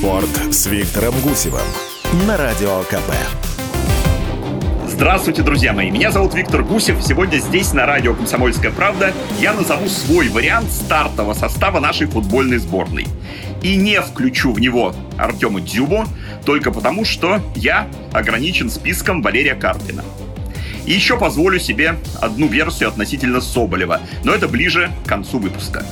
Спорт с Виктором Гусевым на Радио КП. Здравствуйте, друзья мои. Меня зовут Виктор Гусев. Сегодня здесь, на радио «Комсомольская правда», я назову свой вариант стартового состава нашей футбольной сборной. И не включу в него Артема Дзюбу, только потому, что я ограничен списком Валерия Карпина. И еще позволю себе одну версию относительно Соболева, но это ближе к концу выпуска.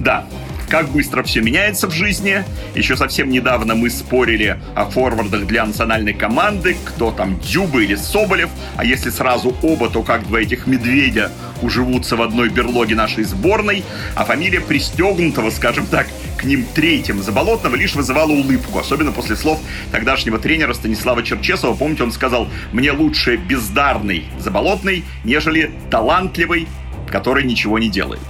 Да, как быстро все меняется в жизни. Еще совсем недавно мы спорили о форвардах для национальной команды, кто там Дюба или Соболев, а если сразу оба, то как два этих медведя уживутся в одной берлоге нашей сборной, а фамилия пристегнутого, скажем так, к ним третьим Заболотного лишь вызывала улыбку, особенно после слов тогдашнего тренера Станислава Черчесова. Помните, он сказал, мне лучше бездарный Заболотный, нежели талантливый, который ничего не делает.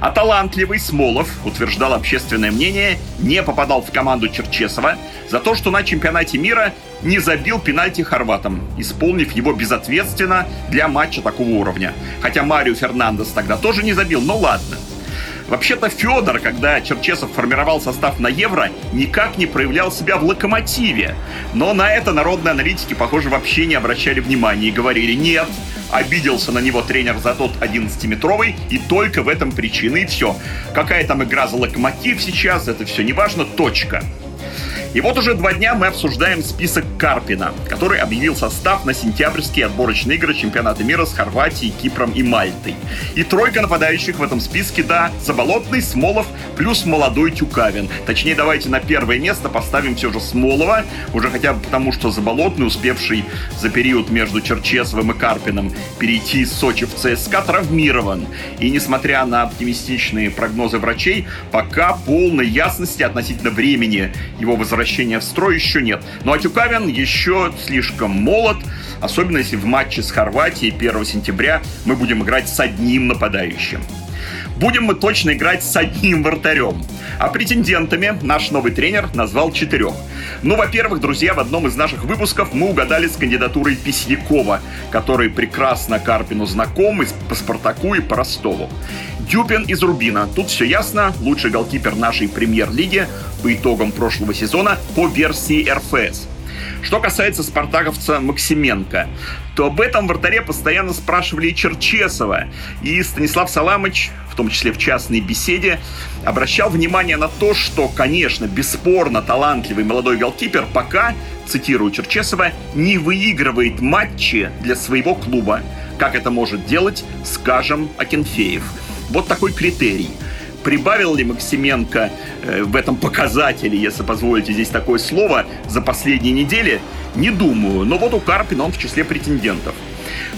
А талантливый Смолов, утверждал общественное мнение, не попадал в команду Черчесова за то, что на чемпионате мира не забил пенальти хорватам, исполнив его безответственно для матча такого уровня. Хотя Марио Фернандес тогда тоже не забил, но ладно. Вообще-то Федор, когда Черчесов формировал состав на Евро, никак не проявлял себя в локомотиве. Но на это народные аналитики, похоже, вообще не обращали внимания и говорили «нет». Обиделся на него тренер за тот 11-метровый, и только в этом причина, и все. Какая там игра за локомотив сейчас, это все не важно, точка. И вот уже два дня мы обсуждаем список Карпина, который объявил состав на сентябрьские отборочные игры чемпионата мира с Хорватией, Кипром и Мальтой. И тройка нападающих в этом списке, да, Заболотный, Смолов плюс молодой Тюкавин. Точнее, давайте на первое место поставим все же Смолова, уже хотя бы потому, что Заболотный, успевший за период между Черчесовым и Карпином перейти из Сочи в ЦСКА, травмирован. И несмотря на оптимистичные прогнозы врачей, пока полной ясности относительно времени его возвращения возвращения в строй еще нет. Ну а Тюкавин еще слишком молод, особенно если в матче с Хорватией 1 сентября мы будем играть с одним нападающим. Будем мы точно играть с одним вратарем. А претендентами наш новый тренер назвал четырех. Ну, во-первых, друзья, в одном из наших выпусков мы угадали с кандидатурой Писнякова, который прекрасно Карпину знаком и по Спартаку, и по Ростову. Дюпин из Рубина. Тут все ясно. Лучший голкипер нашей премьер-лиги по итогам прошлого сезона по версии РФС. Что касается спартаковца Максименко, то об этом вратаре постоянно спрашивали и Черчесова. И Станислав Саламыч, в том числе в частной беседе, обращал внимание на то, что, конечно, бесспорно талантливый молодой голкипер пока, цитирую Черчесова, не выигрывает матчи для своего клуба, как это может делать, скажем, Акинфеев. Вот такой критерий – Прибавил ли Максименко э, в этом показателе, если позволите здесь такое слово, за последние недели? Не думаю. Но вот у Карпина он в числе претендентов.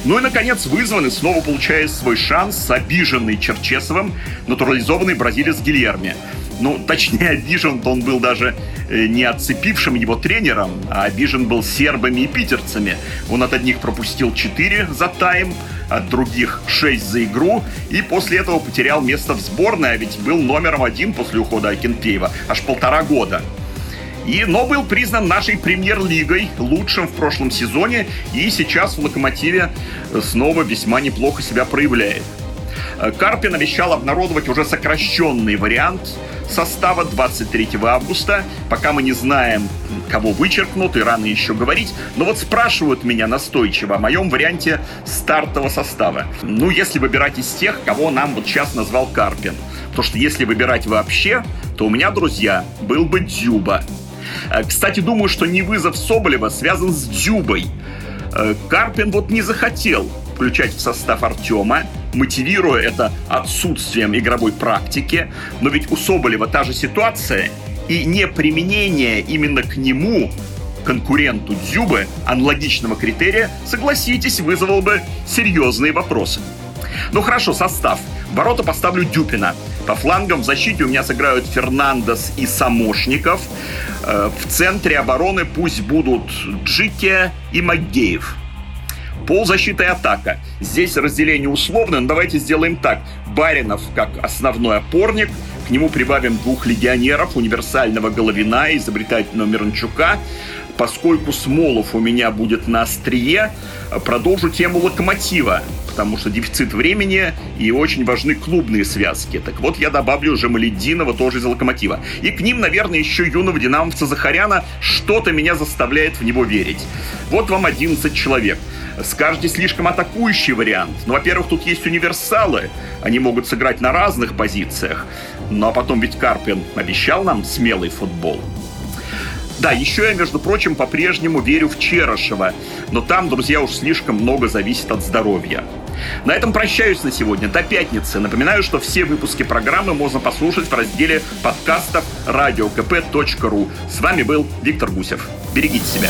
Ну и, наконец, вызван снова получает свой шанс обиженный Черчесовым, натурализованный бразилец Гильерми. Ну, точнее, обижен он был даже э, не отцепившим его тренером, а обижен был сербами и питерцами. Он от одних пропустил 4 за тайм, от других 6 за игру, и после этого потерял место в сборной, а ведь был номером один после ухода Акинфеева аж полтора года. И, но был признан нашей премьер-лигой лучшим в прошлом сезоне и сейчас в «Локомотиве» снова весьма неплохо себя проявляет. Карпин обещал обнародовать уже сокращенный вариант состава 23 августа. Пока мы не знаем, кого вычеркнут, и рано еще говорить. Но вот спрашивают меня настойчиво о моем варианте стартового состава. Ну, если выбирать из тех, кого нам вот сейчас назвал Карпин. Потому что если выбирать вообще, то у меня, друзья, был бы Дзюба. Э, кстати, думаю, что не вызов Соболева связан с Дзюбой. Э, Карпин вот не захотел включать в состав Артема, мотивируя это отсутствием игровой практики. Но ведь у Соболева та же ситуация, и неприменение именно к нему конкуренту Дзюбы аналогичного критерия, согласитесь, вызвало бы серьезные вопросы. Ну хорошо, состав. Ворота поставлю Дюпина. По флангам в защите у меня сыграют Фернандес и Самошников. Э, в центре обороны пусть будут Джике и Магеев. Ползащита и атака. Здесь разделение условное, но давайте сделаем так. Баринов как основной опорник, к нему прибавим двух легионеров, универсального Головина и изобретательного Миранчука. Поскольку Смолов у меня будет на острие, продолжу тему локомотива, потому что дефицит времени и очень важны клубные связки. Так вот, я добавлю уже Малединова тоже из локомотива. И к ним, наверное, еще юного динамовца Захаряна что-то меня заставляет в него верить. Вот вам 11 человек. Скажете, слишком атакующий вариант. Ну, во-первых, тут есть универсалы. Они могут сыграть на разных позициях. Ну, а потом ведь Карпин обещал нам смелый футбол. Да, еще я, между прочим, по-прежнему верю в Черышева. Но там, друзья, уж слишком много зависит от здоровья. На этом прощаюсь на сегодня. До пятницы. Напоминаю, что все выпуски программы можно послушать в разделе подкастов radiokp.ru. С вами был Виктор Гусев. Берегите себя.